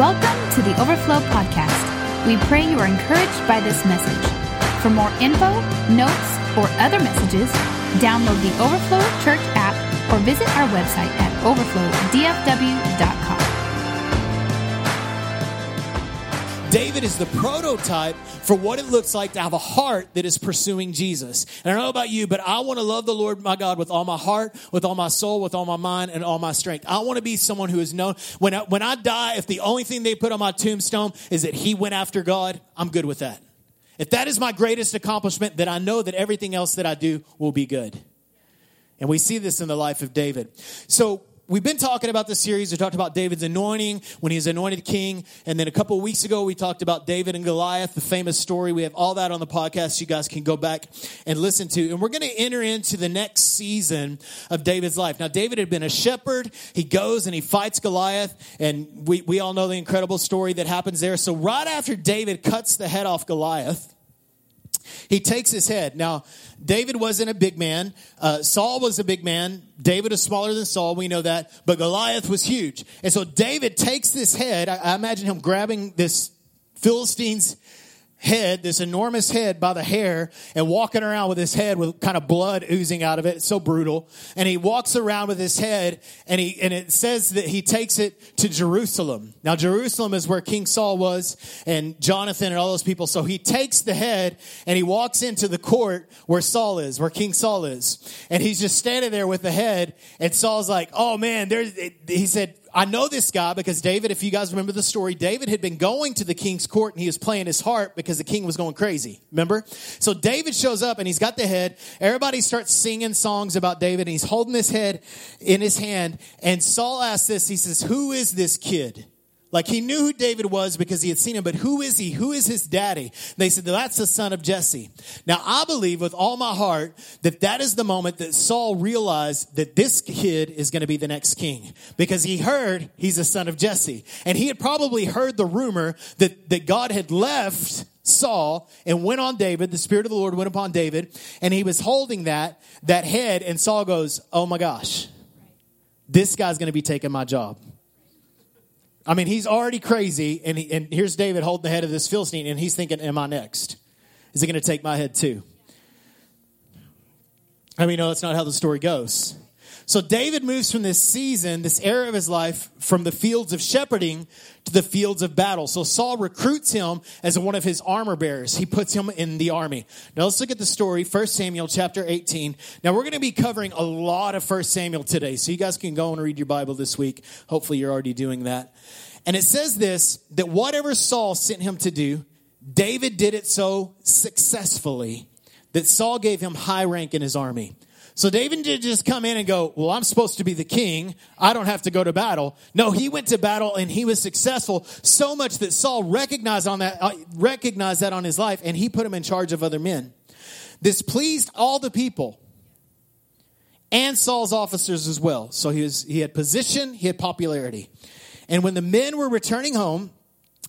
Welcome to the Overflow Podcast. We pray you are encouraged by this message. For more info, notes, or other messages, download the Overflow Church app or visit our website at overflowdfw.com. David is the prototype for what it looks like to have a heart that is pursuing Jesus. And I don't know about you, but I want to love the Lord my God with all my heart, with all my soul, with all my mind, and all my strength. I want to be someone who is known. When I, when I die, if the only thing they put on my tombstone is that he went after God, I'm good with that. If that is my greatest accomplishment, then I know that everything else that I do will be good. And we see this in the life of David. So we've been talking about this series. We talked about David's anointing when he's anointed king. And then a couple weeks ago, we talked about David and Goliath, the famous story. We have all that on the podcast. You guys can go back and listen to. And we're going to enter into the next season of David's life. Now, David had been a shepherd. He goes and he fights Goliath. And we, we all know the incredible story that happens there. So right after David cuts the head off Goliath, he takes his head. Now, David wasn't a big man. Uh, Saul was a big man. David is smaller than Saul. We know that. But Goliath was huge. And so David takes this head. I, I imagine him grabbing this Philistine's head, this enormous head by the hair, and walking around with his head with kind of blood oozing out of it. It's so brutal. And he walks around with his head, and he and it says that he takes it to Jerusalem. Now Jerusalem is where King Saul was, and Jonathan and all those people. So he takes the head and he walks into the court where Saul is, where King Saul is, and he's just standing there with the head. And Saul's like, "Oh man, there's." He said, I know this guy because David, if you guys remember the story, David had been going to the king's court and he was playing his harp because the king was going crazy. Remember? So David shows up and he's got the head. Everybody starts singing songs about David and he's holding this head in his hand. And Saul asks this, he says, Who is this kid? Like he knew who David was because he had seen him, but who is he? Who is his daddy? They said, that's the son of Jesse. Now I believe with all my heart that that is the moment that Saul realized that this kid is going to be the next king because he heard he's a son of Jesse. And he had probably heard the rumor that, that God had left Saul and went on David. The Spirit of the Lord went upon David and he was holding that, that head and Saul goes, Oh my gosh, this guy's going to be taking my job. I mean, he's already crazy, and, he, and here's David holding the head of this Philistine, and he's thinking, Am I next? Is he going to take my head too? I mean, no, that's not how the story goes. So David moves from this season, this era of his life, from the fields of shepherding to the fields of battle. So Saul recruits him as one of his armor bearers. He puts him in the army. Now let's look at the story, 1 Samuel chapter 18. Now we're going to be covering a lot of 1 Samuel today. So you guys can go and read your Bible this week. Hopefully you're already doing that. And it says this, that whatever Saul sent him to do, David did it so successfully that Saul gave him high rank in his army. So David didn't just come in and go, well, I'm supposed to be the king. I don't have to go to battle. No, he went to battle and he was successful so much that Saul recognized on that, uh, recognized that on his life and he put him in charge of other men. This pleased all the people and Saul's officers as well. So he was, he had position, he had popularity. And when the men were returning home,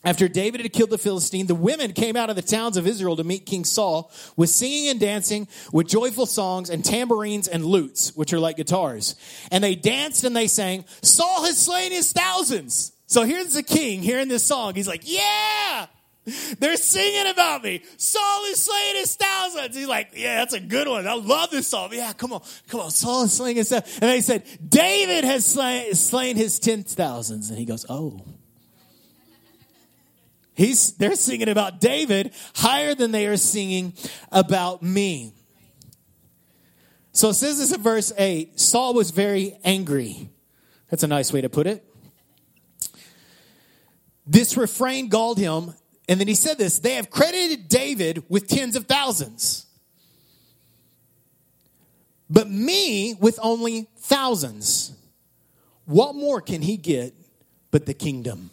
after David had killed the Philistine, the women came out of the towns of Israel to meet King Saul with singing and dancing, with joyful songs and tambourines and lutes, which are like guitars. And they danced and they sang, Saul has slain his thousands. So here's the king hearing this song. He's like, yeah, they're singing about me. Saul is slaying his thousands. He's like, yeah, that's a good one. I love this song. Yeah, come on, come on. Saul is slaying his thousands. And they said, David has slain, slain his ten thousands. And he goes, oh. He's, they're singing about David higher than they are singing about me. So it says this in verse 8 Saul was very angry. That's a nice way to put it. This refrain galled him, and then he said this they have credited David with tens of thousands, but me with only thousands. What more can he get but the kingdom?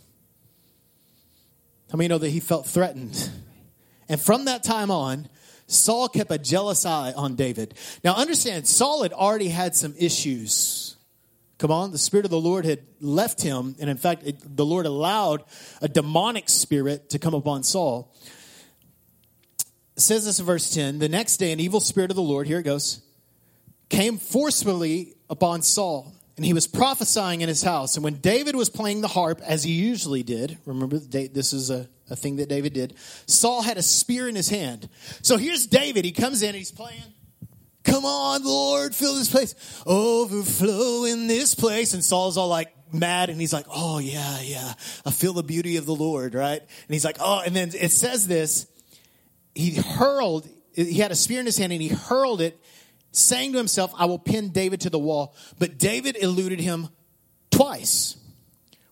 How many know that he felt threatened? And from that time on, Saul kept a jealous eye on David. Now understand, Saul had already had some issues. Come on, the Spirit of the Lord had left him, and in fact, it, the Lord allowed a demonic spirit to come upon Saul. It says this in verse 10 The next day, an evil spirit of the Lord, here it goes, came forcefully upon Saul and he was prophesying in his house. And when David was playing the harp, as he usually did, remember this is a, a thing that David did, Saul had a spear in his hand. So here's David. He comes in, he's playing. Come on, Lord, fill this place. Overflow in this place. And Saul's all like mad and he's like, oh, yeah, yeah. I feel the beauty of the Lord, right? And he's like, oh, and then it says this. He hurled, he had a spear in his hand and he hurled it, saying to himself, I will pin David to the wall. But David eluded him twice,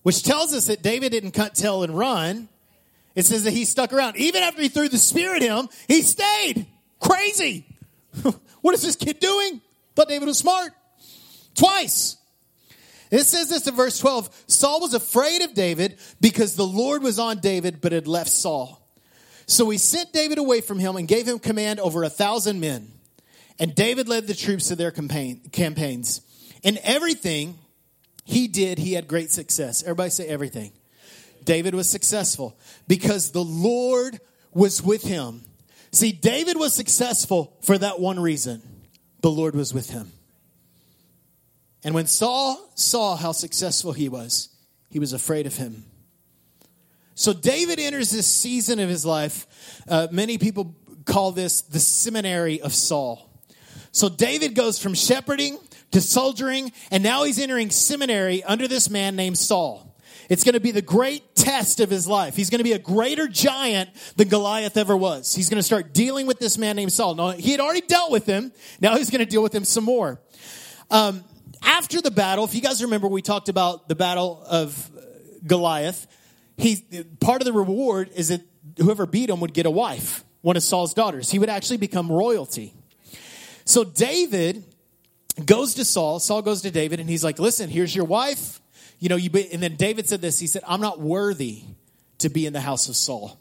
which tells us that David didn't cut tail and run. It says that he stuck around. Even after he threw the spear at him, he stayed. Crazy. what is this kid doing? Thought David was smart. Twice. It says this in verse 12 Saul was afraid of David because the Lord was on David, but had left Saul. So he sent David away from him and gave him command over a thousand men. And David led the troops to their campaign, campaigns. In everything he did, he had great success. Everybody say everything. David was successful because the Lord was with him. See, David was successful for that one reason the Lord was with him. And when Saul saw how successful he was, he was afraid of him. So David enters this season of his life. Uh, many people call this the seminary of Saul. So David goes from shepherding to soldiering, and now he's entering seminary under this man named Saul. It's going to be the great test of his life. He's going to be a greater giant than Goliath ever was. He's going to start dealing with this man named Saul. Now, he had already dealt with him. Now he's going to deal with him some more. Um, after the battle, if you guys remember, we talked about the battle of Goliath. He, part of the reward is that whoever beat him would get a wife, one of Saul's daughters. He would actually become royalty. So David goes to Saul. Saul goes to David and he's like, listen, here's your wife you know, you be, and then David said this. He said, "I'm not worthy to be in the house of Saul."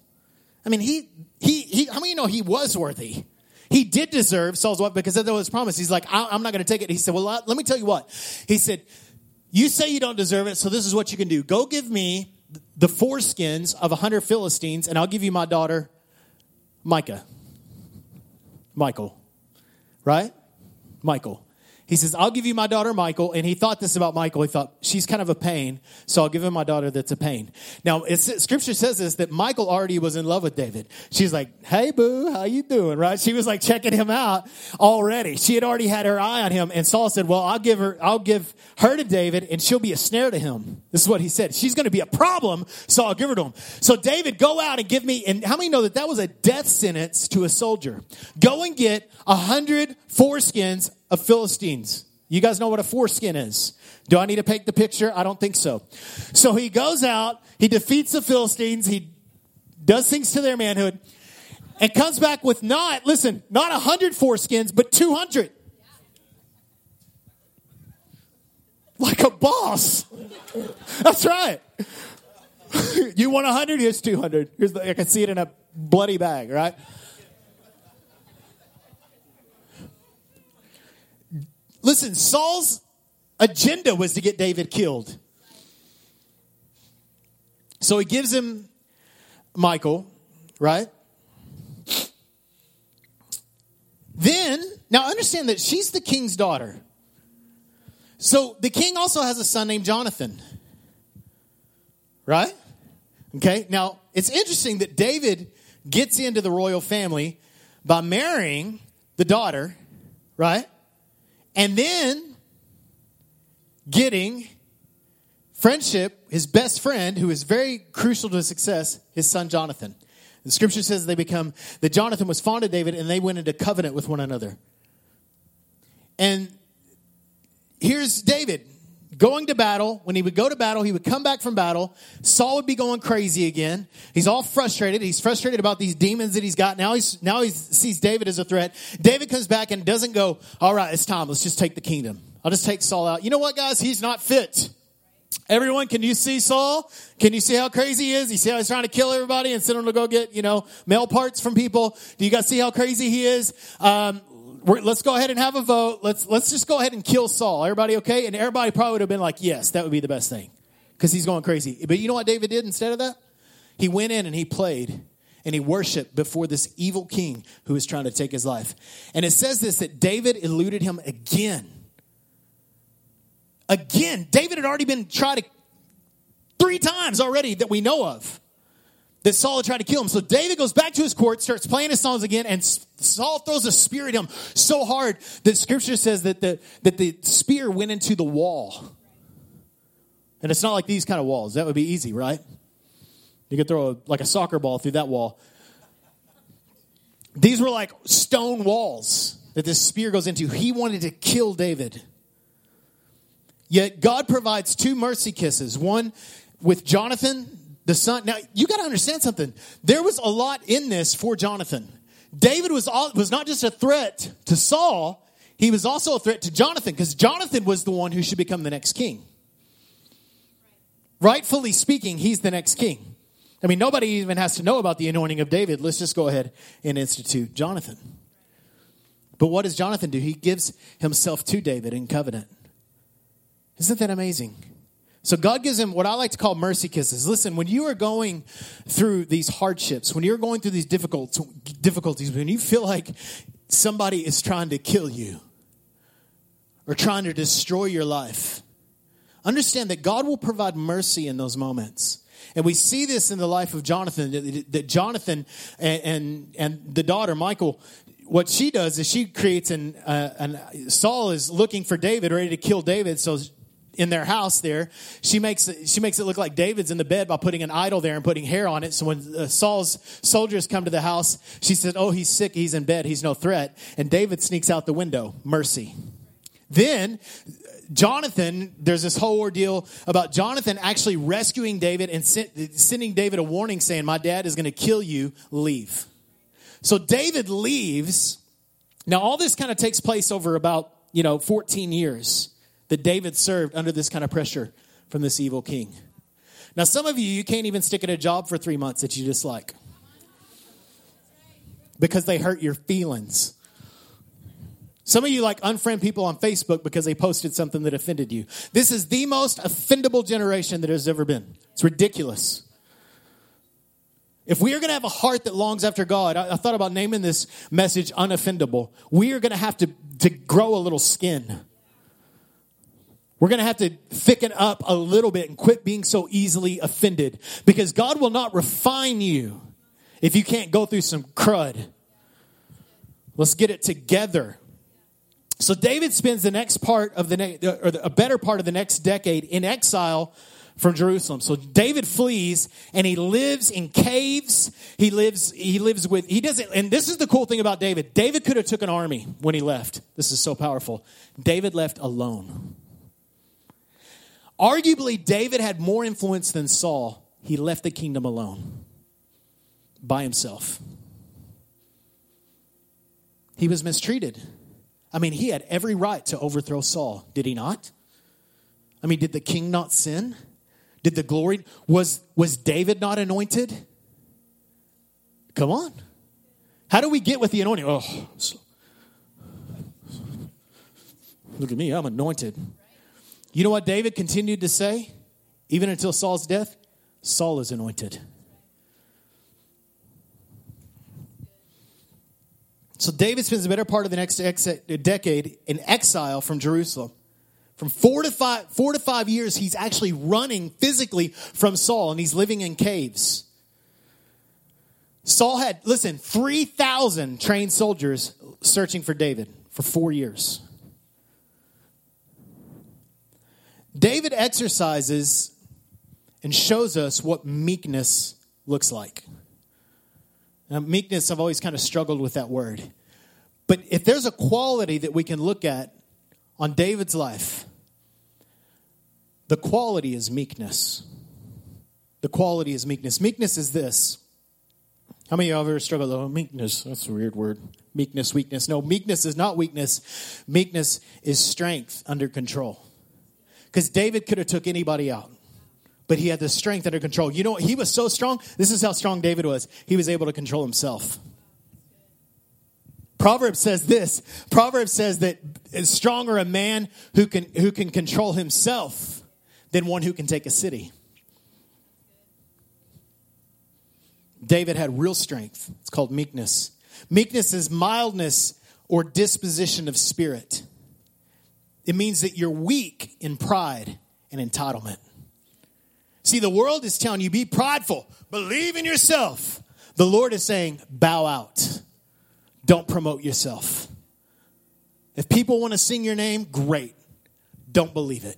I mean, he he he. How many you know he was worthy? He did deserve Saul's wife because that was promise. He's like, I'm not going to take it. He said, Well, let me tell you what. He said, You say you don't deserve it, so this is what you can do. Go give me the foreskins of a hundred Philistines, and I'll give you my daughter, Micah. Michal. Right? Michal. He says, I'll give you my daughter Michael. And he thought this about Michael. He thought, she's kind of a pain, so I'll give him my daughter that's a pain. Now, scripture says this, that Michael already was in love with David. She's like, hey, boo, how you doing, right? She was like checking him out already. She had already had her eye on him. And Saul said, well, I'll give her, I'll give her to David and she'll be a snare to him. This is what he said. She's going to be a problem, so I'll give her to him. So David, go out and give me, and how many know that that was a death sentence to a soldier? Go and get a hundred foreskins of Philistines. You guys know what a foreskin is. Do I need to paint the picture? I don't think so. So he goes out, he defeats the Philistines, he does things to their manhood, and comes back with not, listen, not a hundred foreskins, but 200. Like a boss. That's right. you want a hundred? Here's 200. Here's the, I can see it in a bloody bag, right? Listen, Saul's agenda was to get David killed. So he gives him Michael, right? Then, now understand that she's the king's daughter. So the king also has a son named Jonathan. Right? Okay, now it's interesting that David gets into the royal family by marrying the daughter, right? And then getting friendship, his best friend, who is very crucial to his success, his son Jonathan. The scripture says they become, that Jonathan was fond of David and they went into covenant with one another. And here's David going to battle. When he would go to battle, he would come back from battle. Saul would be going crazy again. He's all frustrated. He's frustrated about these demons that he's got. Now he's now he sees David as a threat. David comes back and doesn't go, "All right, it's time. Let's just take the kingdom. I'll just take Saul out." You know what, guys? He's not fit. Everyone, can you see Saul? Can you see how crazy he is? You see how he's trying to kill everybody and send them to go get, you know, male parts from people? Do you guys see how crazy he is? Um, let's go ahead and have a vote. Let's let's just go ahead and kill Saul. Everybody okay? And everybody probably would have been like, yes, that would be the best thing, because he's going crazy. But you know what David did instead of that? He went in and he played and he worshiped before this evil king who was trying to take his life. And it says this that David eluded him again. again, David had already been tried three times already that we know of that Saul had tried to kill him. So David goes back to his court, starts playing his songs again, and Saul throws a spear at him so hard that scripture says that the, that the spear went into the wall. And it's not like these kind of walls. That would be easy, right? You could throw a, like a soccer ball through that wall. These were like stone walls that this spear goes into. He wanted to kill David. Yet God provides two mercy kisses one with Jonathan, the son. Now, you got to understand something. There was a lot in this for Jonathan. David was, all, was not just a threat to Saul, he was also a threat to Jonathan because Jonathan was the one who should become the next king. Rightfully speaking, he's the next king. I mean, nobody even has to know about the anointing of David. Let's just go ahead and institute Jonathan. But what does Jonathan do? He gives himself to David in covenant. Isn't that amazing? So God gives him what I like to call mercy kisses. Listen, when you are going through these hardships, when you're going through these difficult difficulties, when you feel like somebody is trying to kill you or trying to destroy your life, understand that God will provide mercy in those moments. And we see this in the life of Jonathan, that Jonathan and, and, and the daughter, Michael, what she does is she creates an, uh, an Saul is looking for David, ready to kill David. So in their house there, she makes it, she makes it look like David's in the bed by putting an idol there and putting hair on it. So when uh, Saul's soldiers come to the house, she says, "Oh, he's sick. He's in bed. He's no threat." And David sneaks out the window. Mercy. Then Jonathan, there's this whole ordeal about Jonathan actually rescuing David and sending David a warning saying, My dad is going to kill you, leave. So David leaves. Now, all this kind of takes place over about, you know, 14 years that David served under this kind of pressure from this evil king. Now, some of you, you can't even stick at a job for three months that you dislike because they hurt your feelings. Some of you like unfriend people on Facebook because they posted something that offended you. This is the most offendable generation that has ever been. It's ridiculous. If we are going to have a heart that longs after God, I, I thought about naming this message unoffendable. We are going to have to, to grow a little skin. We're going to have to thicken up a little bit and quit being so easily offended because God will not refine you if you can't go through some crud. Let's get it together. So David spends the next part of the or a better part of the next decade in exile from Jerusalem. So David flees and he lives in caves. He lives he lives with he doesn't and this is the cool thing about David. David could have took an army when he left. This is so powerful. David left alone. Arguably, David had more influence than Saul. He left the kingdom alone by himself. He was mistreated. I mean, he had every right to overthrow Saul, did he not? I mean, did the king not sin? Did the glory was was David not anointed? Come on. How do we get with the anointing? Oh, look at me, I'm anointed. You know what David continued to say? Even until Saul's death? Saul is anointed. So David spends the better part of the next decade in exile from Jerusalem. From four to five, four to five years, he's actually running physically from Saul and he's living in caves. Saul had, listen, 3,000 trained soldiers searching for David for four years. David exercises and shows us what meekness looks like. Now, meekness, I've always kind of struggled with that word. But if there's a quality that we can look at on David's life, the quality is meekness. The quality is meekness. Meekness is this. How many of you have ever struggled with oh, meekness? That's a weird word. Meekness, weakness. No, meekness is not weakness. Meekness is strength under control. Because David could have took anybody out, but he had the strength under control. You know, he was so strong. This is how strong David was. He was able to control himself. Proverbs says this. Proverbs says that is stronger a man who can who can control himself than one who can take a city. David had real strength. It's called meekness. Meekness is mildness or disposition of spirit. It means that you're weak in pride and entitlement. See, the world is telling you be prideful, believe in yourself. The Lord is saying bow out. Don't promote yourself. If people want to sing your name, great. Don't believe it.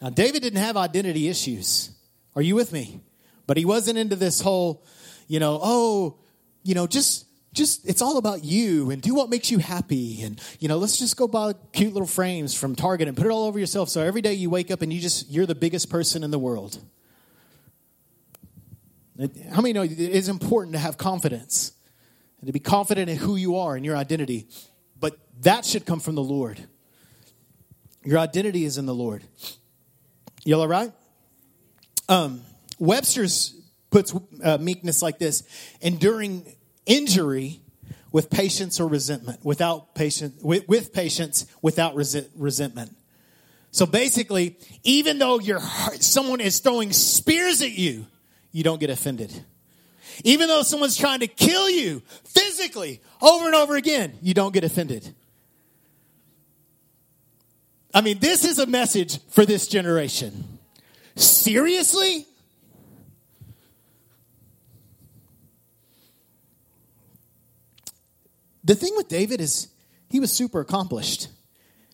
Now, David didn't have identity issues. Are you with me? But he wasn't into this whole, you know, oh, you know, just just it's all about you and do what makes you happy. And you know let's just go buy cute little frames from target and put it all over yourself. So every day you wake up and you just you're the biggest person in the world. How many know it is important to have confidence and to be confident in who you are and your identity? But that should come from the lord. Your identity is in the lord. Y'all all right? Um, webster's puts uh, meekness like this. Enduring injury with patience or resentment, without patience, with, with patience, without resent, resentment. So basically, even though your someone is throwing spears at you, you don't get offended. Even though someone's trying to kill you physically over and over again, you don't get offended. I mean, this is a message for this generation. Seriously? The thing with David is he was super accomplished.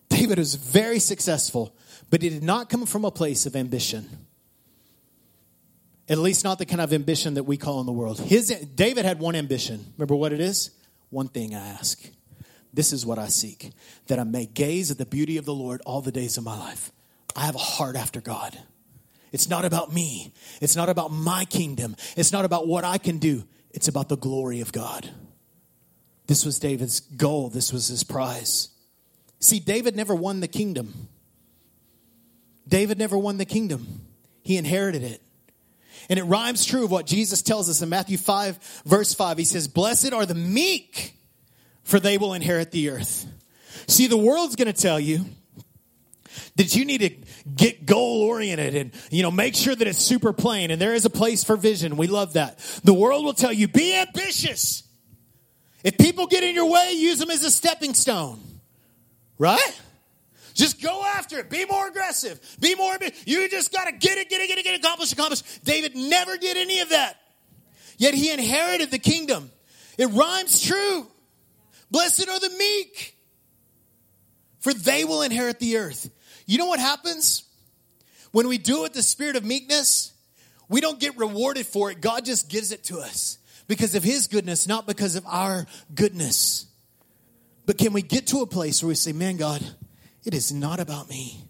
David was very successful, but he did not come from a place of ambition. At least not the kind of ambition that we call in the world. His David had one ambition. Remember what it is? One thing I ask. This is what I seek, that I may gaze at the beauty of the Lord all the days of my life. I have a heart after God. It's not about me. It's not about my kingdom. It's not about what I can do. It's about the glory of God. This was David's goal, this was his prize. See, David never won the kingdom. David never won the kingdom, he inherited it. And it rhymes true of what Jesus tells us in Matthew 5, verse 5. He says, Blessed are the meek, for they will inherit the earth. See, the world's going to tell you that you need to get goal oriented and you know make sure that it's super plain and there is a place for vision we love that the world will tell you be ambitious if people get in your way, use them as a stepping stone. Right? Just go after it. Be more aggressive. Be more. You just got to get it, get it, get it, get it, accomplish, accomplish. David never did any of that. Yet he inherited the kingdom. It rhymes true. Blessed are the meek, for they will inherit the earth. You know what happens? When we do it the spirit of meekness, we don't get rewarded for it. God just gives it to us because of His goodness, not because of our goodness. But can we get to a place where we say, man, God, it is not about me.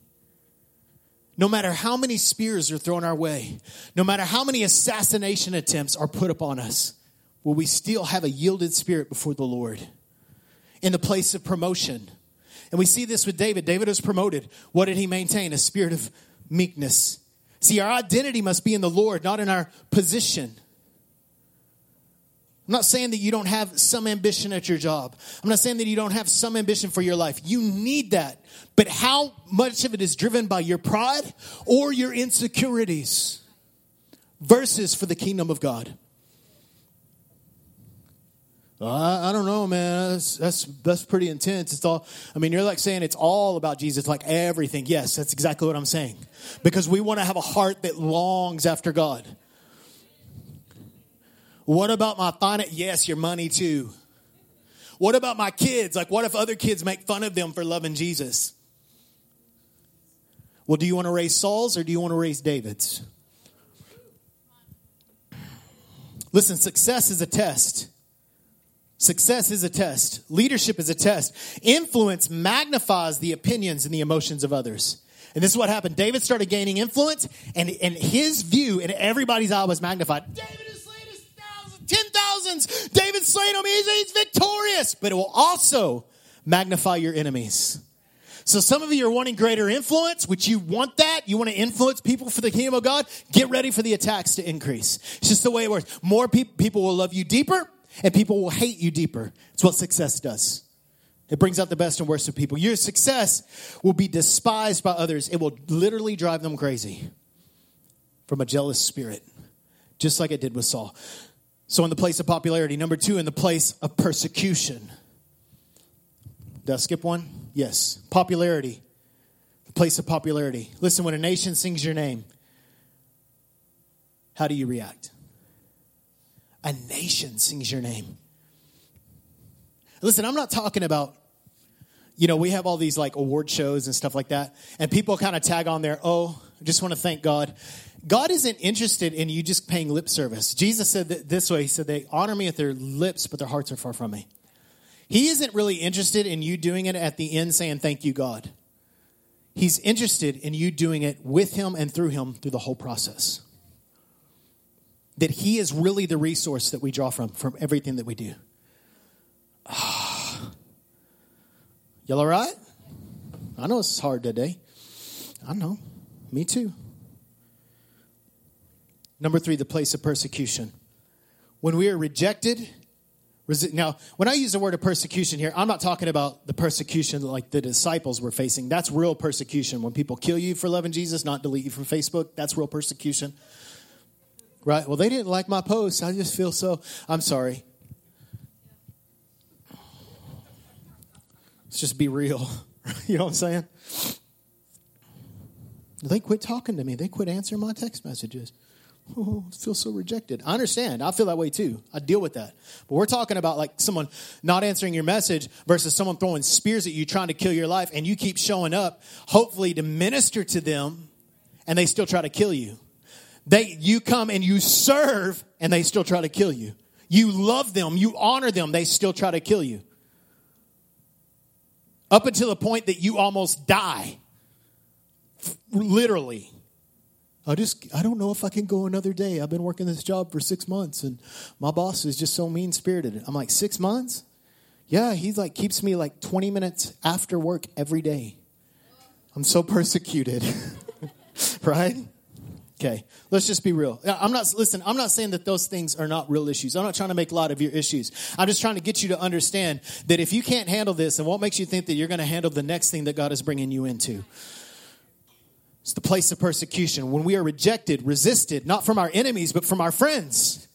No matter how many spears are thrown our way, no matter how many assassination attempts are put upon us, will we still have a yielded spirit before the Lord in the place of promotion? And we see this with David. David was promoted. What did he maintain? A spirit of meekness. See, our identity must be in the Lord, not in our position. I'm not saying that you don't have some ambition at your job. I'm not saying that you don't have some ambition for your life. You need that. But how much of it is driven by your pride or your insecurities versus for the kingdom of God? I, I don't know, man. That's, that's, that's pretty intense. It's all. I mean, you're like saying it's all about Jesus, like everything. Yes, that's exactly what I'm saying. Because we want to have a heart that longs after God. What about my finance? Yes, your money too. What about my kids? Like, what if other kids make fun of them for loving Jesus? Well, do you want to raise Saul's or do you want to raise David's? Listen, success is a test. Success is a test. Leadership is a test. Influence magnifies the opinions and the emotions of others. And this is what happened. David started gaining influence, and, and his view in everybody's eye was magnified. David thousands. David slain him. He's, he's victorious. But it will also magnify your enemies. So some of you are wanting greater influence, which you want that. You want to influence people for the kingdom of God. Get ready for the attacks to increase. It's just the way it works. More pe- people will love you deeper and people will hate you deeper. It's what success does. It brings out the best and worst of people. Your success will be despised by others. It will literally drive them crazy from a jealous spirit, just like it did with Saul. So, in the place of popularity. Number two, in the place of persecution. Did I skip one? Yes. Popularity. The place of popularity. Listen, when a nation sings your name, how do you react? A nation sings your name. Listen, I'm not talking about, you know, we have all these like award shows and stuff like that, and people kind of tag on there, oh, I just want to thank God. God isn't interested in you just paying lip service. Jesus said that this way He said, They honor me with their lips, but their hearts are far from me. He isn't really interested in you doing it at the end saying, Thank you, God. He's interested in you doing it with Him and through Him through the whole process. That He is really the resource that we draw from, from everything that we do. Ah. Y'all all right? I know it's hard today. I know. Me too. Number three, the place of persecution. When we are rejected, now, when I use the word of persecution here, I'm not talking about the persecution like the disciples were facing. That's real persecution. When people kill you for loving Jesus, not delete you from Facebook, that's real persecution. Right? Well, they didn't like my post. I just feel so. I'm sorry. Let's just be real. you know what I'm saying? They quit talking to me. They quit answering my text messages. Oh, I feel so rejected. I understand. I feel that way too. I deal with that. But we're talking about like someone not answering your message versus someone throwing spears at you trying to kill your life and you keep showing up hopefully to minister to them and they still try to kill you. They you come and you serve and they still try to kill you. You love them, you honor them, they still try to kill you. Up until the point that you almost die. Literally. I just I don't know if I can go another day. I've been working this job for six months and my boss is just so mean spirited. I'm like, six months? Yeah, he's like keeps me like 20 minutes after work every day. I'm so persecuted. right? Okay, let's just be real. I'm not, listen, I'm not saying that those things are not real issues. I'm not trying to make a lot of your issues. I'm just trying to get you to understand that if you can't handle this, and what makes you think that you're going to handle the next thing that God is bringing you into? It's the place of persecution. When we are rejected, resisted, not from our enemies, but from our friends,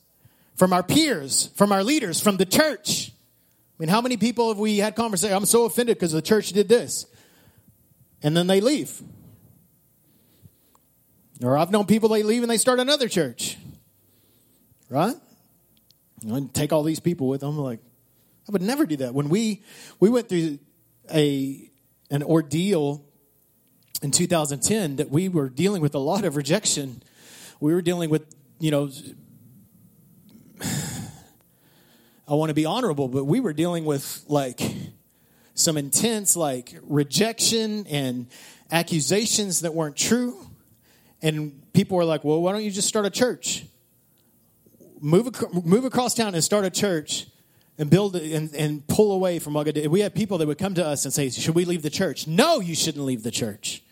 from our peers, from our leaders, from the church. I mean, how many people have we had conversation? I'm so offended because the church did this. And then they leave. Or I've known people they leave and they start another church. Right? Know, take all these people with them. Like, I would never do that. When we we went through a an ordeal in 2010 that we were dealing with a lot of rejection. We were dealing with, you know, I want to be honorable, but we were dealing with like some intense like rejection and accusations that weren't true. And people were like, well, why don't you just start a church? Move, move across town and start a church and build and, and pull away from Mogadishu. We had people that would come to us and say, should we leave the church? No, you shouldn't leave the church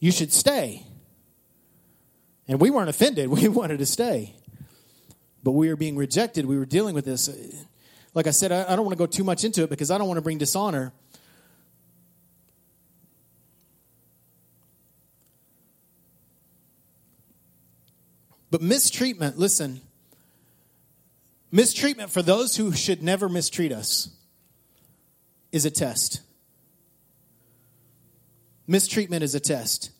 you should stay. And we weren't offended. We wanted to stay. But we were being rejected. We were dealing with this. Like I said, I, don't want to go too much into it because I don't want to bring dishonor. But mistreatment, listen, mistreatment for those who should never mistreat us is a test. Mistreatment is a test.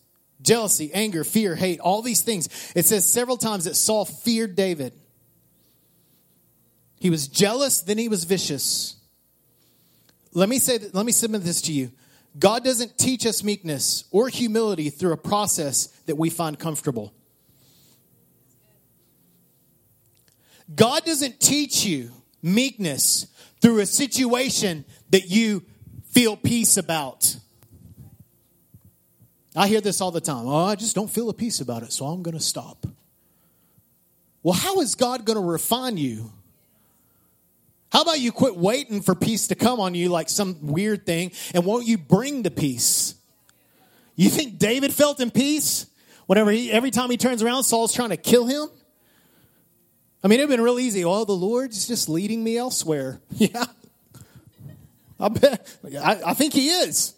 Jealousy, anger, fear, hate, all these things. It says several times that Saul feared David. He was jealous, then he was vicious. Let me say that, let me submit this to you. God doesn't teach us meekness or humility through a process that we find comfortable. God doesn't teach you meekness through a situation that you feel peace about. I hear this all the time. Oh, I just don't feel a peace about it, so I'm going to stop. Well, how is God going to refine you? How about you quit waiting for peace to come on you like some weird thing and won't you bring the peace? You think David felt in peace whenever he, every time he turns around, Saul's trying to kill him? I mean, it'd been real easy. Oh, the Lord's just leading me elsewhere. Yeah. I bet. I, I think he is.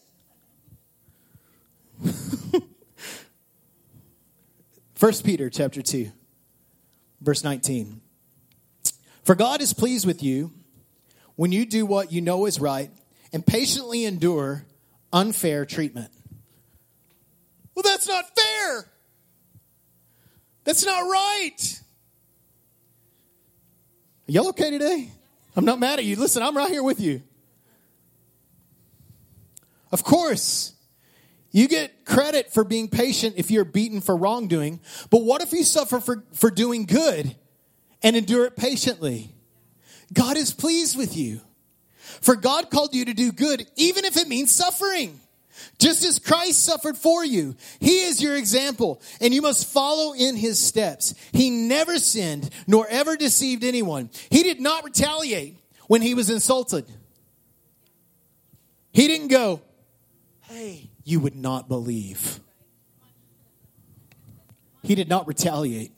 First Peter chapter 2, verse 19. For God is pleased with you when you do what you know is right and patiently endure unfair treatment. Well, that's not fair. That's not right. Are y'all okay today? I'm not mad at you. Listen, I'm right here with you. Of course, you get credit for being patient if you're beaten for wrongdoing, but what if you suffer for, for doing good and endure it patiently? God is pleased with you. For God called you to do good, even if it means suffering. Just as Christ suffered for you, He is your example, and you must follow in His steps. He never sinned, nor ever deceived anyone. He did not retaliate when He was insulted. He didn't go, Hey, you would not believe. He did not retaliate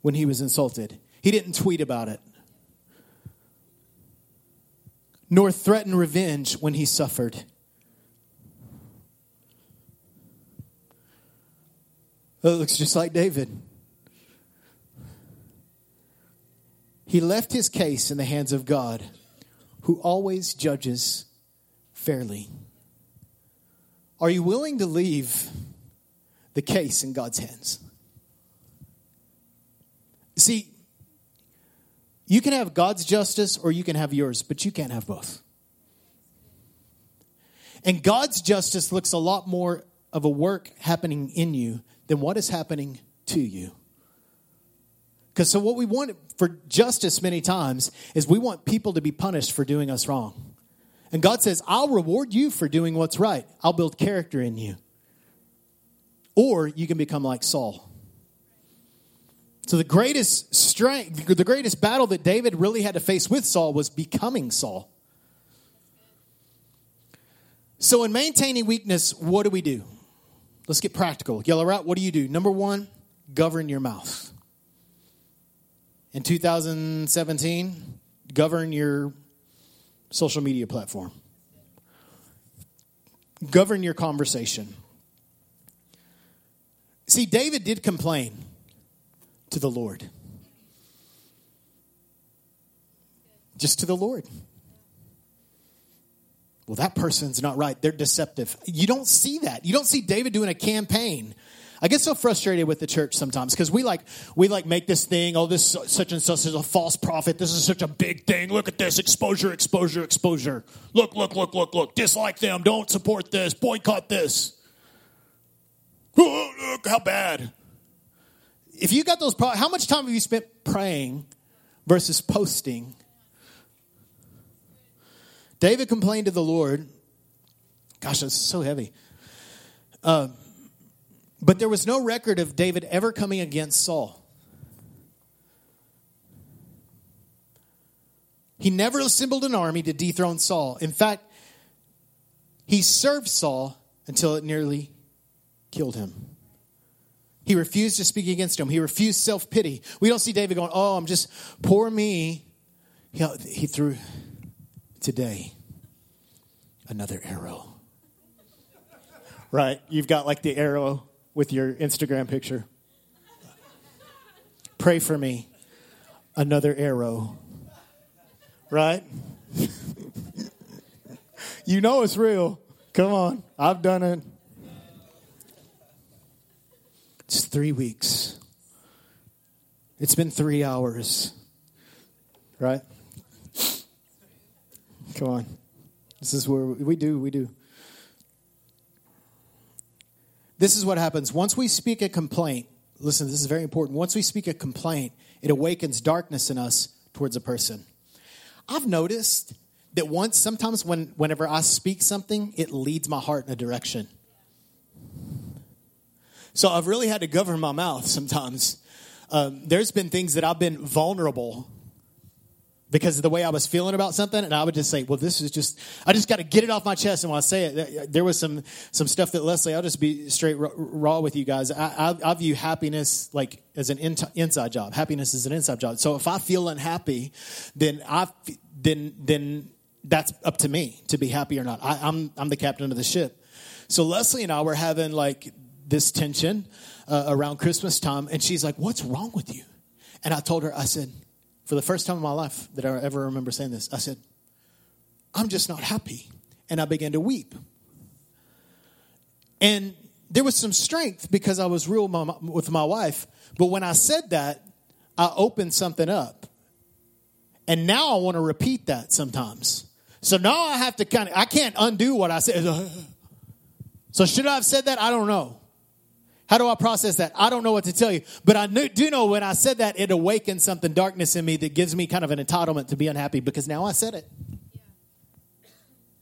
when he was insulted. He didn't tweet about it, nor threaten revenge when he suffered. It looks just like David. He left his case in the hands of God, who always judges fairly. Are you willing to leave the case in God's hands? See, you can have God's justice or you can have yours, but you can't have both. And God's justice looks a lot more of a work happening in you than what is happening to you. Because so, what we want for justice many times is we want people to be punished for doing us wrong. And God says, I'll reward you for doing what's right, I'll build character in you. Or you can become like Saul. So the greatest strength, the greatest battle that David really had to face with Saul was becoming Saul. So in maintaining weakness, what do we do? Let's get practical. Yellow Rat, what do you do? Number one, govern your mouth. In 2017, govern your social media platform. Govern your conversation. See, David did complain to the Lord. Just to the Lord. Well, that person's not right. They're deceptive. You don't see that. You don't see David doing a campaign. I get so frustrated with the church sometimes because we like we like make this thing. Oh, this such and such is a false prophet. This is such a big thing. Look at this exposure, exposure, exposure. Look, look, look, look, look. Dislike them. Don't support this. Boycott this. Oh, look how bad if you got those how much time have you spent praying versus posting? David complained to the Lord. Gosh, that's so heavy. Uh, but there was no record of David ever coming against Saul. He never assembled an army to dethrone Saul. In fact, he served Saul until it nearly killed him. He refused to speak against him. He refused self pity. We don't see David going, Oh, I'm just poor me. He, he threw today another arrow. Right? You've got like the arrow with your Instagram picture. Pray for me. Another arrow. Right? you know it's real. Come on. I've done it. It's three weeks. It's been three hours. Right? Come on. This is where we do, we do. This is what happens. Once we speak a complaint, listen, this is very important. Once we speak a complaint, it awakens darkness in us towards a person. I've noticed that once, sometimes when, whenever I speak something, it leads my heart in a direction. So I've really had to govern my mouth sometimes. Um, there's been things that I've been vulnerable because of the way I was feeling about something, and I would just say, "Well, this is just I just got to get it off my chest." And when I say it, there was some some stuff that Leslie. I'll just be straight raw with you guys. I, I, I view happiness like as an in, inside job. Happiness is an inside job. So if I feel unhappy, then I then then that's up to me to be happy or not. I, I'm I'm the captain of the ship. So Leslie and I were having like this tension uh, around Christmas time, and she's like, "What's wrong with you?" And I told her, I said, for the first time in my life that I ever remember saying this, I said, I'm just not happy. And I began to weep. And there was some strength because I was real with my wife. But when I said that, I opened something up. And now I want to repeat that sometimes. So now I have to kind of, I can't undo what I said. So should I have said that? I don't know. How do I process that? I don't know what to tell you. But I do know when I said that, it awakened something darkness in me that gives me kind of an entitlement to be unhappy because now I said it.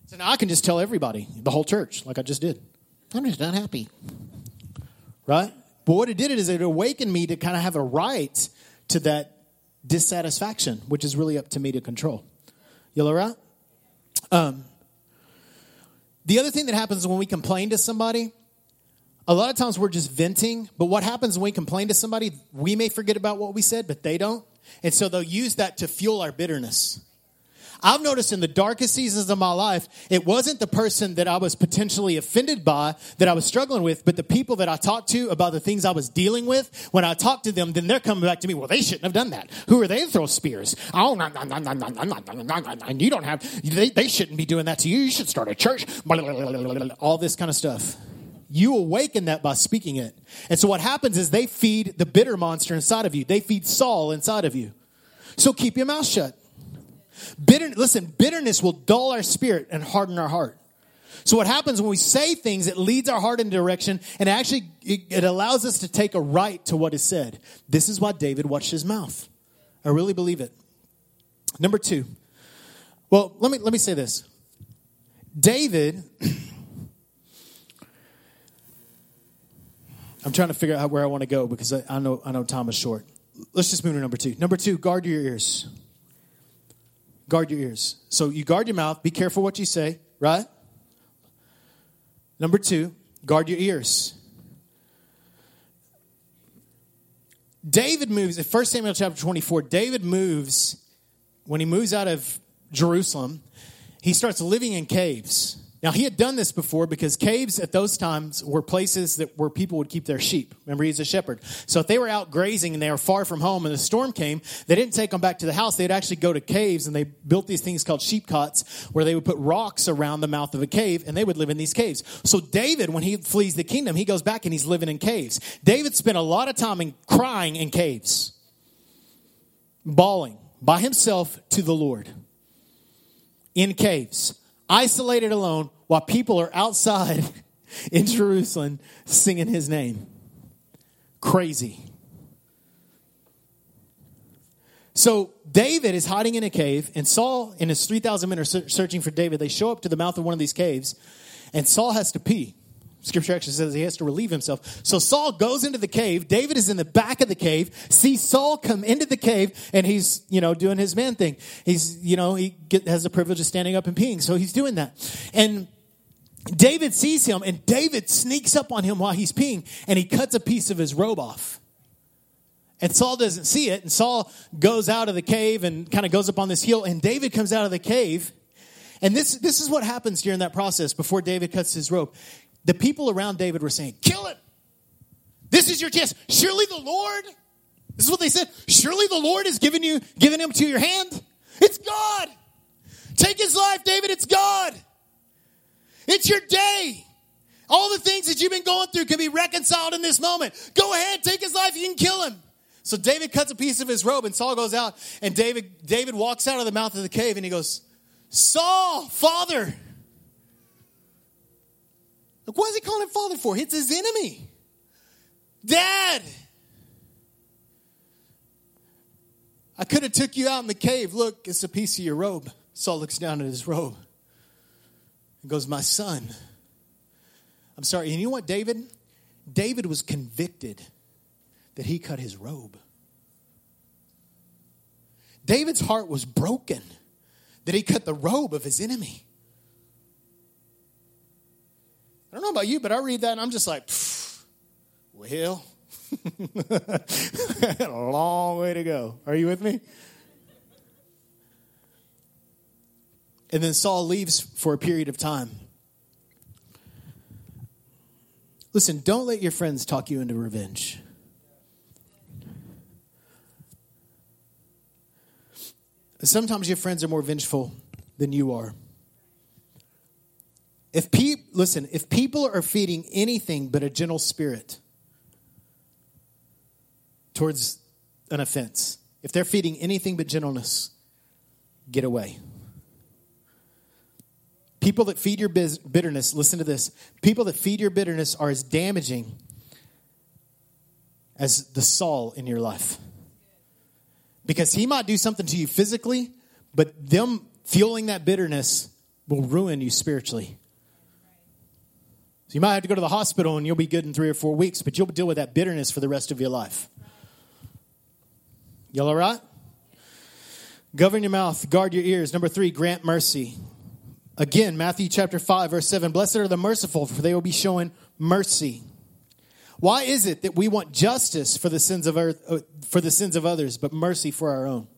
So now I can just tell everybody, the whole church, like I just did. I'm just not happy. Right? But what it did is it awakened me to kind of have a right to that dissatisfaction, which is really up to me to control. You all right? Um, the other thing that happens when we complain to somebody, a lot of times we're just venting, but what happens when we complain to somebody, we may forget about what we said, but they don't. And so they'll use that to fuel our bitterness. I've noticed in the darkest seasons of my life, it wasn't the person that I was potentially offended by that I was struggling with, but the people that I talked to about the things I was dealing with. When I talked to them, then they're coming back to me, well, they shouldn't have done that. Who are they to throw spears? Oh, no, no, no, no, no, no, no, no, no, and you don't have, they, they shouldn't be doing that to you. You should start a church. All this kind of stuff. You awaken that by speaking it. And so what happens is they feed the bitter monster inside of you. They feed Saul inside of you. So keep your mouth shut. Bitter, listen, bitterness will dull our spirit and harden our heart. So what happens when we say things, it leads our heart in direction and actually it, it allows us to take a right to what is said. This is why David watched his mouth. I really believe it. Number two. Well, let me let me say this. David I'm trying to figure out where I want to go because I, I know I know time is short. Let's just move to number two. Number two, guard your ears guard your ears. So you guard your mouth, be careful what you say, right? Number two, guard your ears. David moves, in 1 Samuel chapter 24, David moves, when he moves out of Jerusalem, he starts living in caves. Now, he had done this before because caves at those times were places that where people would keep their sheep. Remember, he's a shepherd. So if they were out grazing and they were far from home and the storm came, they didn't take them back to the house. They'd actually go to caves and they built these things called sheep cots where they would put rocks around the mouth of a cave and they would live in these caves. So David, when he flees the kingdom, he goes back and he's living in caves. David spent a lot of time in crying in caves, bawling by himself to the Lord in caves isolated alone while people are outside in Jerusalem singing his name. Crazy. So David is hiding in a cave, and Saul and his 3,000 men are searching for David. They show up to the mouth of one of these caves, and Saul has to pee. Scripture actually says he has to relieve himself. So Saul goes into the cave. David is in the back of the cave. Sees Saul come into the cave and he's, you know, doing his man thing. He's, you know, he get, has the privilege of standing up and peeing. So he's doing that. And David sees him and David sneaks up on him while he's peeing and he cuts a piece of his robe off. And Saul doesn't see it. And Saul goes out of the cave and kind of goes up on this hill. And David comes out of the cave. And this, this is what happens during that process before David cuts his robe the people around David were saying, Kill it. This is your chance. Surely the Lord, this is what they said, surely the Lord has given you, given him to your hand. It's God. Take his life, David. It's God. It's your day. All the things that you've been going through can be reconciled in this moment. Go ahead, take his life. You can kill him. So David cuts a piece of his robe, and Saul goes out, and David David walks out of the mouth of the cave, and he goes, Saul, Father. Like, what is he calling him father for? It's his enemy. Dad. I could have took you out in the cave. Look, it's a piece of your robe. Saul looks down at his robe and goes, My son. I'm sorry. And you know what, David? David was convicted that he cut his robe. David's heart was broken that he cut the robe of his enemy. I don't know about you, but I read that and I'm just like, well, a long way to go. Are you with me? And then Saul leaves for a period of time. Listen, don't let your friends talk you into revenge. Sometimes your friends are more vengeful than you are. If pe- listen, if people are feeding anything but a gentle spirit towards an offense, if they're feeding anything but gentleness, get away. People that feed your biz- bitterness, listen to this. People that feed your bitterness are as damaging as the Saul in your life. Because he might do something to you physically, but them fueling that bitterness will ruin you spiritually. So you might have to go to the hospital and you'll be good in three or four weeks, but you'll deal with that bitterness for the rest of your life. Y'all all right? Govern your mouth, guard your ears. Number three, grant mercy. Again, Matthew chapter 5, verse 7 Blessed are the merciful, for they will be shown mercy. Why is it that we want justice for the sins of earth, uh, for the sins of others, but mercy for our own?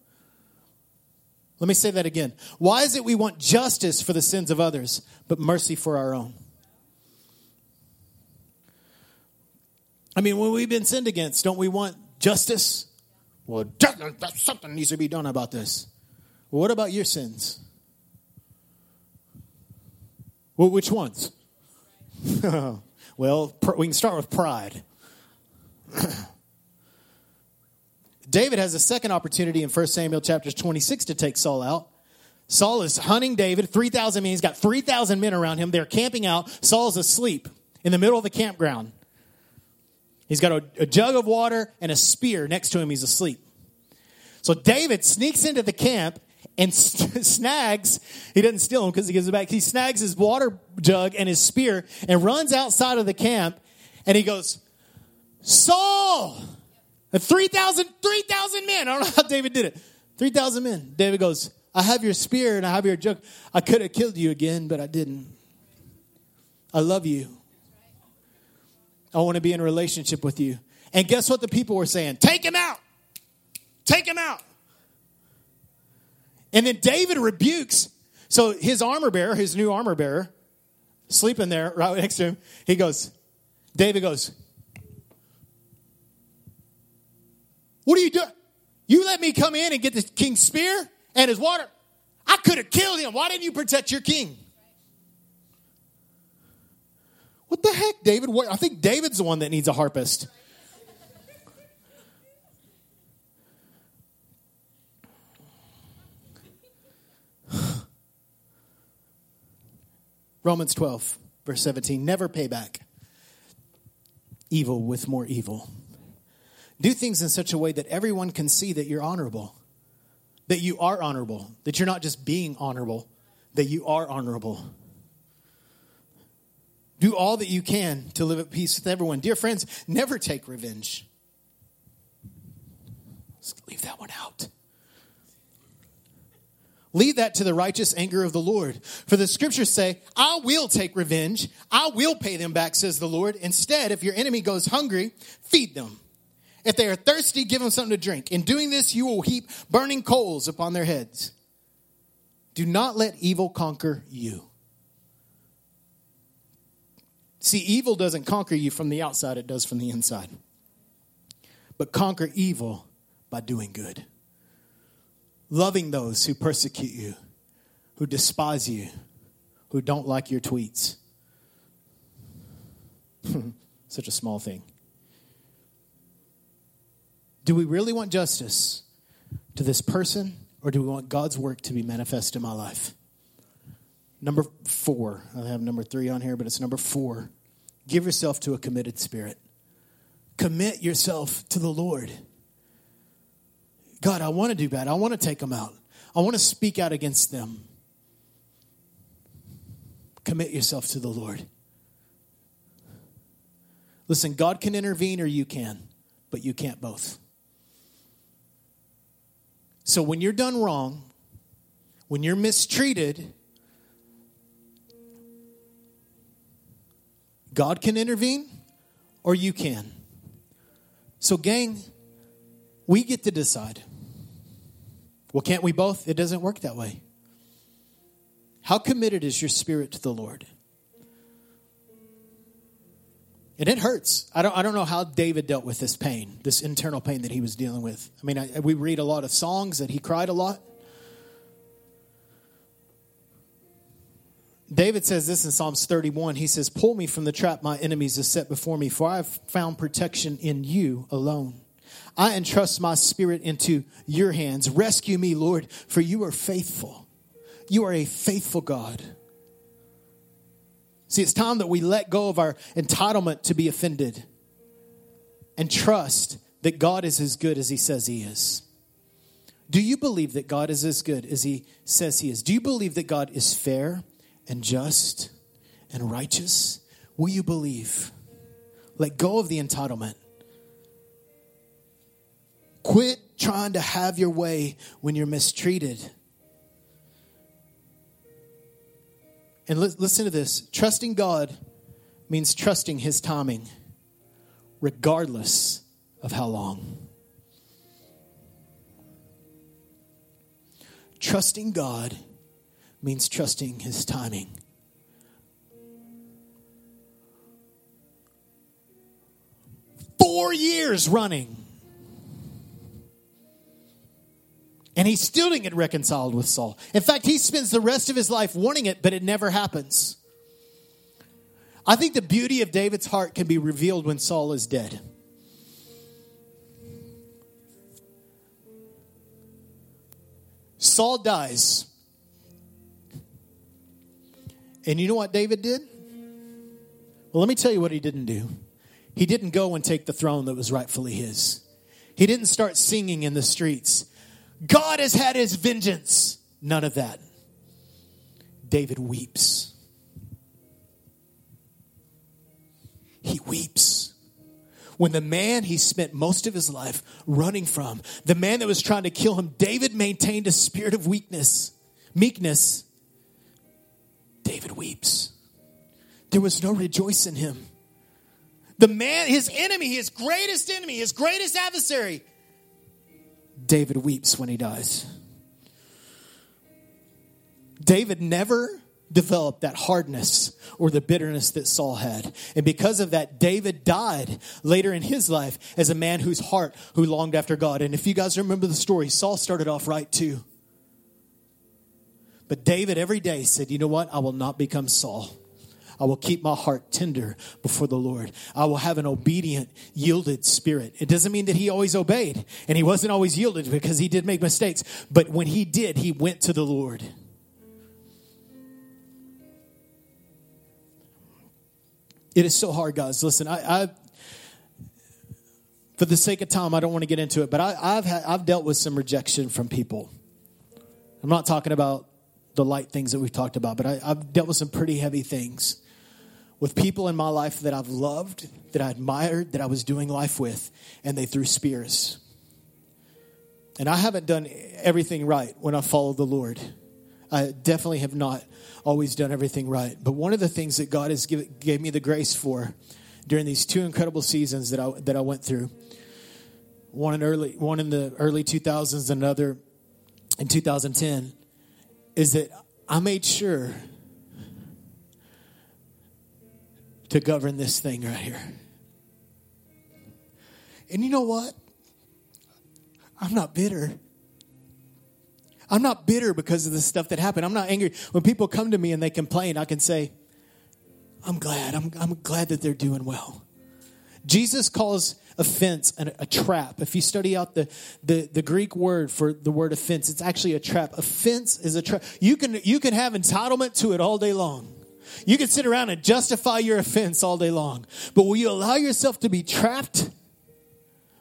Let me say that again. Why is it we want justice for the sins of others, but mercy for our own? I mean, when we've been sinned against, don't we want justice? Well, something needs to be done about this. What about your sins? Well, which ones? well, we can start with pride. David has a second opportunity in 1 Samuel chapter 26 to take Saul out. Saul is hunting David, 3,000 men. He's got 3,000 men around him. They're camping out. Saul's asleep in the middle of the campground. He's got a, a jug of water and a spear next to him. He's asleep. So David sneaks into the camp and snags, he doesn't steal him because he gives it back. He snags his water jug and his spear and runs outside of the camp and he goes, Saul, 3,000 3, men. I don't know how David did it. 3,000 men. David goes, I have your spear and I have your jug. I could have killed you again, but I didn't. I love you. I want to be in relationship with you. And guess what the people were saying? Take him out. Take him out. And then David rebukes. So his armor bearer, his new armor bearer, sleeping there right next to him, he goes, David goes, What are you doing? You let me come in and get the king's spear and his water. I could have killed him. Why didn't you protect your king? What the heck, David? What, I think David's the one that needs a harpist. Romans 12, verse 17. Never pay back evil with more evil. Do things in such a way that everyone can see that you're honorable, that you are honorable, that you're not just being honorable, that you are honorable. Do all that you can to live at peace with everyone. Dear friends, never take revenge. Let's leave that one out. Leave that to the righteous anger of the Lord. For the scriptures say, I will take revenge. I will pay them back, says the Lord. Instead, if your enemy goes hungry, feed them. If they are thirsty, give them something to drink. In doing this, you will heap burning coals upon their heads. Do not let evil conquer you. See, evil doesn't conquer you from the outside, it does from the inside. But conquer evil by doing good. Loving those who persecute you, who despise you, who don't like your tweets. Such a small thing. Do we really want justice to this person, or do we want God's work to be manifest in my life? Number four. I have number three on here, but it's number four. Give yourself to a committed spirit. Commit yourself to the Lord. God, I want to do bad. I want to take them out. I want to speak out against them. Commit yourself to the Lord. Listen, God can intervene or you can, but you can't both. So when you're done wrong, when you're mistreated, God can intervene or you can. So, gang, we get to decide. Well, can't we both? It doesn't work that way. How committed is your spirit to the Lord? And it hurts. I don't, I don't know how David dealt with this pain, this internal pain that he was dealing with. I mean, I, we read a lot of songs that he cried a lot. David says this in Psalms 31. He says, Pull me from the trap my enemies have set before me, for I have found protection in you alone. I entrust my spirit into your hands. Rescue me, Lord, for you are faithful. You are a faithful God. See, it's time that we let go of our entitlement to be offended and trust that God is as good as He says He is. Do you believe that God is as good as He says He is? Do you believe that God is fair and just and righteous? Will you believe? Let go of the entitlement. Quit trying to have your way when you're mistreated. And listen to this trusting God means trusting His timing, regardless of how long. Trusting God means trusting His timing. Four years running. And he still didn't get reconciled with Saul. In fact, he spends the rest of his life wanting it, but it never happens. I think the beauty of David's heart can be revealed when Saul is dead. Saul dies. And you know what David did? Well, let me tell you what he didn't do. He didn't go and take the throne that was rightfully his. He didn't start singing in the streets. God has had his vengeance. None of that. David weeps. He weeps. When the man he spent most of his life running from, the man that was trying to kill him, David maintained a spirit of weakness, meekness. David weeps. There was no rejoice in him. The man, his enemy, his greatest enemy, his greatest adversary, David weeps when he dies. David never developed that hardness or the bitterness that Saul had. And because of that, David died later in his life as a man whose heart who longed after God. And if you guys remember the story, Saul started off right too. But David every day said, You know what? I will not become Saul. I will keep my heart tender before the Lord. I will have an obedient, yielded spirit. It doesn't mean that he always obeyed and he wasn't always yielded because he did make mistakes. But when he did, he went to the Lord. It is so hard, guys. Listen, I, I for the sake of time, I don't want to get into it, but I, have I've dealt with some rejection from people. I'm not talking about the light things that we've talked about, but I, I've dealt with some pretty heavy things with people in my life that I've loved, that I admired, that I was doing life with, and they threw spears. And I haven't done everything right when I followed the Lord. I definitely have not always done everything right. But one of the things that God has give, gave me the grace for during these two incredible seasons that I, that I went through, one in early, one in the early 2000s, another in 2010, is that I made sure to govern this thing right here. And you know what? I'm not bitter. I'm not bitter because of the stuff that happened. I'm not angry. When people come to me and they complain, I can say, I'm glad. I'm, I'm glad that they're doing well. Jesus calls offense and a trap. If you study out the, the, the Greek word for the word offense, it's actually a trap. Offense is a trap. You can, you can have entitlement to it all day long. You can sit around and justify your offense all day long. But will you allow yourself to be trapped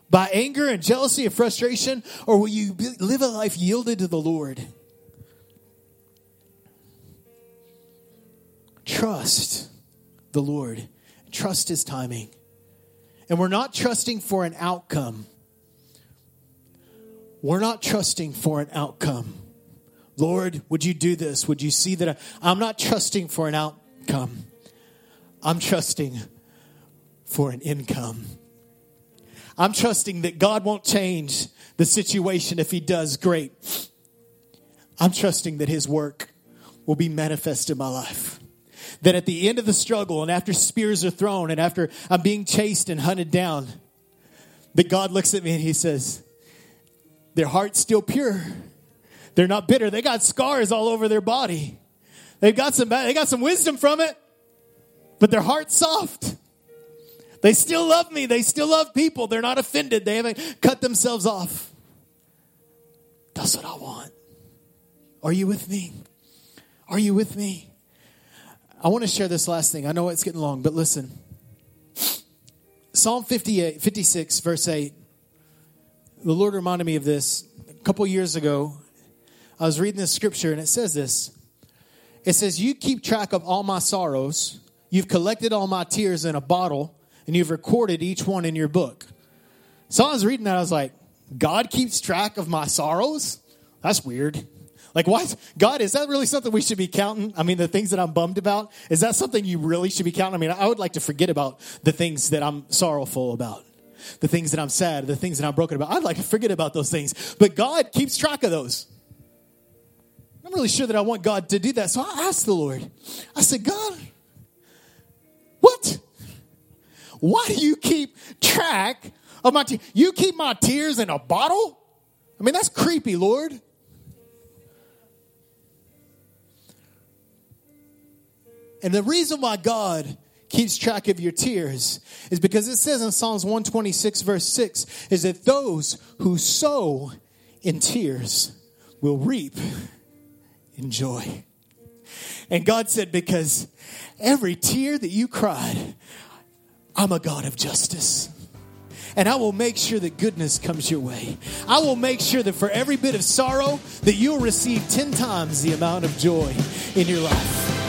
by anger and jealousy and frustration? Or will you live a life yielded to the Lord? Trust the Lord, trust His timing. And we're not trusting for an outcome. We're not trusting for an outcome. Lord, would you do this? Would you see that I, I'm not trusting for an outcome? I'm trusting for an income. I'm trusting that God won't change the situation. If He does, great. I'm trusting that His work will be manifest in my life. That at the end of the struggle and after spears are thrown and after I'm being chased and hunted down, that God looks at me and He says, Their heart's still pure. They're not bitter. They got scars all over their body. They've got some they got some wisdom from it, but their heart's soft. They still love me. They still love people. They're not offended. They haven't cut themselves off. That's what I want. Are you with me? Are you with me? I want to share this last thing. I know it's getting long, but listen. Psalm 58, 56, verse 8. The Lord reminded me of this a couple years ago. I was reading this scripture and it says this. It says, You keep track of all my sorrows. You've collected all my tears in a bottle and you've recorded each one in your book. So I was reading that. I was like, God keeps track of my sorrows? That's weird. Like, what? God, is that really something we should be counting? I mean, the things that I'm bummed about, is that something you really should be counting? I mean, I would like to forget about the things that I'm sorrowful about, the things that I'm sad, the things that I'm broken about. I'd like to forget about those things. But God keeps track of those. I'm really sure that I want God to do that. So I asked the Lord, I said, God, what? Why do you keep track of my tears? You keep my tears in a bottle? I mean, that's creepy, Lord. And the reason why God keeps track of your tears is because it says in Psalms 126, verse 6, is that those who sow in tears will reap in joy. And God said, because every tear that you cried, I'm a God of justice. And I will make sure that goodness comes your way. I will make sure that for every bit of sorrow that you'll receive 10 times the amount of joy in your life.